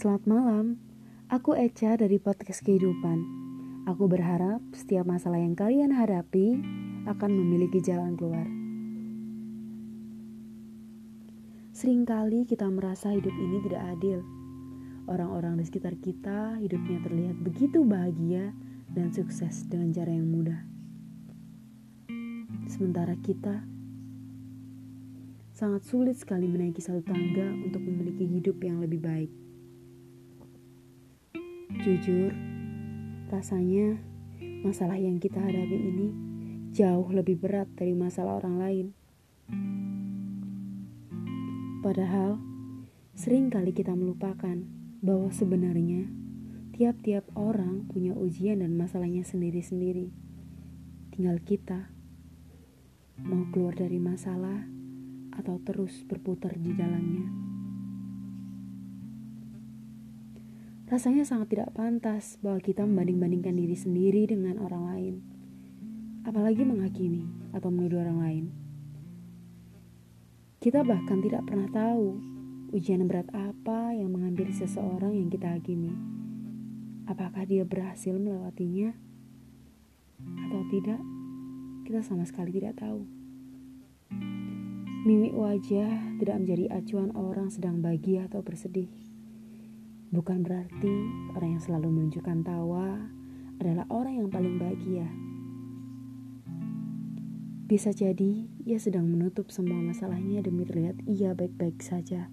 Selamat malam, aku Eca dari podcast kehidupan. Aku berharap setiap masalah yang kalian hadapi akan memiliki jalan keluar. Seringkali kita merasa hidup ini tidak adil. Orang-orang di sekitar kita hidupnya terlihat begitu bahagia dan sukses dengan cara yang mudah. Sementara kita sangat sulit sekali menaiki satu tangga untuk memiliki hidup yang lebih baik. Jujur, rasanya masalah yang kita hadapi ini jauh lebih berat dari masalah orang lain. Padahal, sering kali kita melupakan bahwa sebenarnya tiap-tiap orang punya ujian dan masalahnya sendiri-sendiri. Tinggal kita mau keluar dari masalah atau terus berputar di dalamnya. Rasanya sangat tidak pantas bahwa kita membanding-bandingkan diri sendiri dengan orang lain, apalagi menghakimi atau menuduh orang lain. Kita bahkan tidak pernah tahu ujian berat apa yang menghampiri seseorang yang kita hakimi. Apakah dia berhasil melewatinya atau tidak? Kita sama sekali tidak tahu. Mimik wajah tidak menjadi acuan orang sedang bahagia atau bersedih. Bukan berarti orang yang selalu menunjukkan tawa adalah orang yang paling bahagia. Bisa jadi ia sedang menutup semua masalahnya demi terlihat ia baik-baik saja.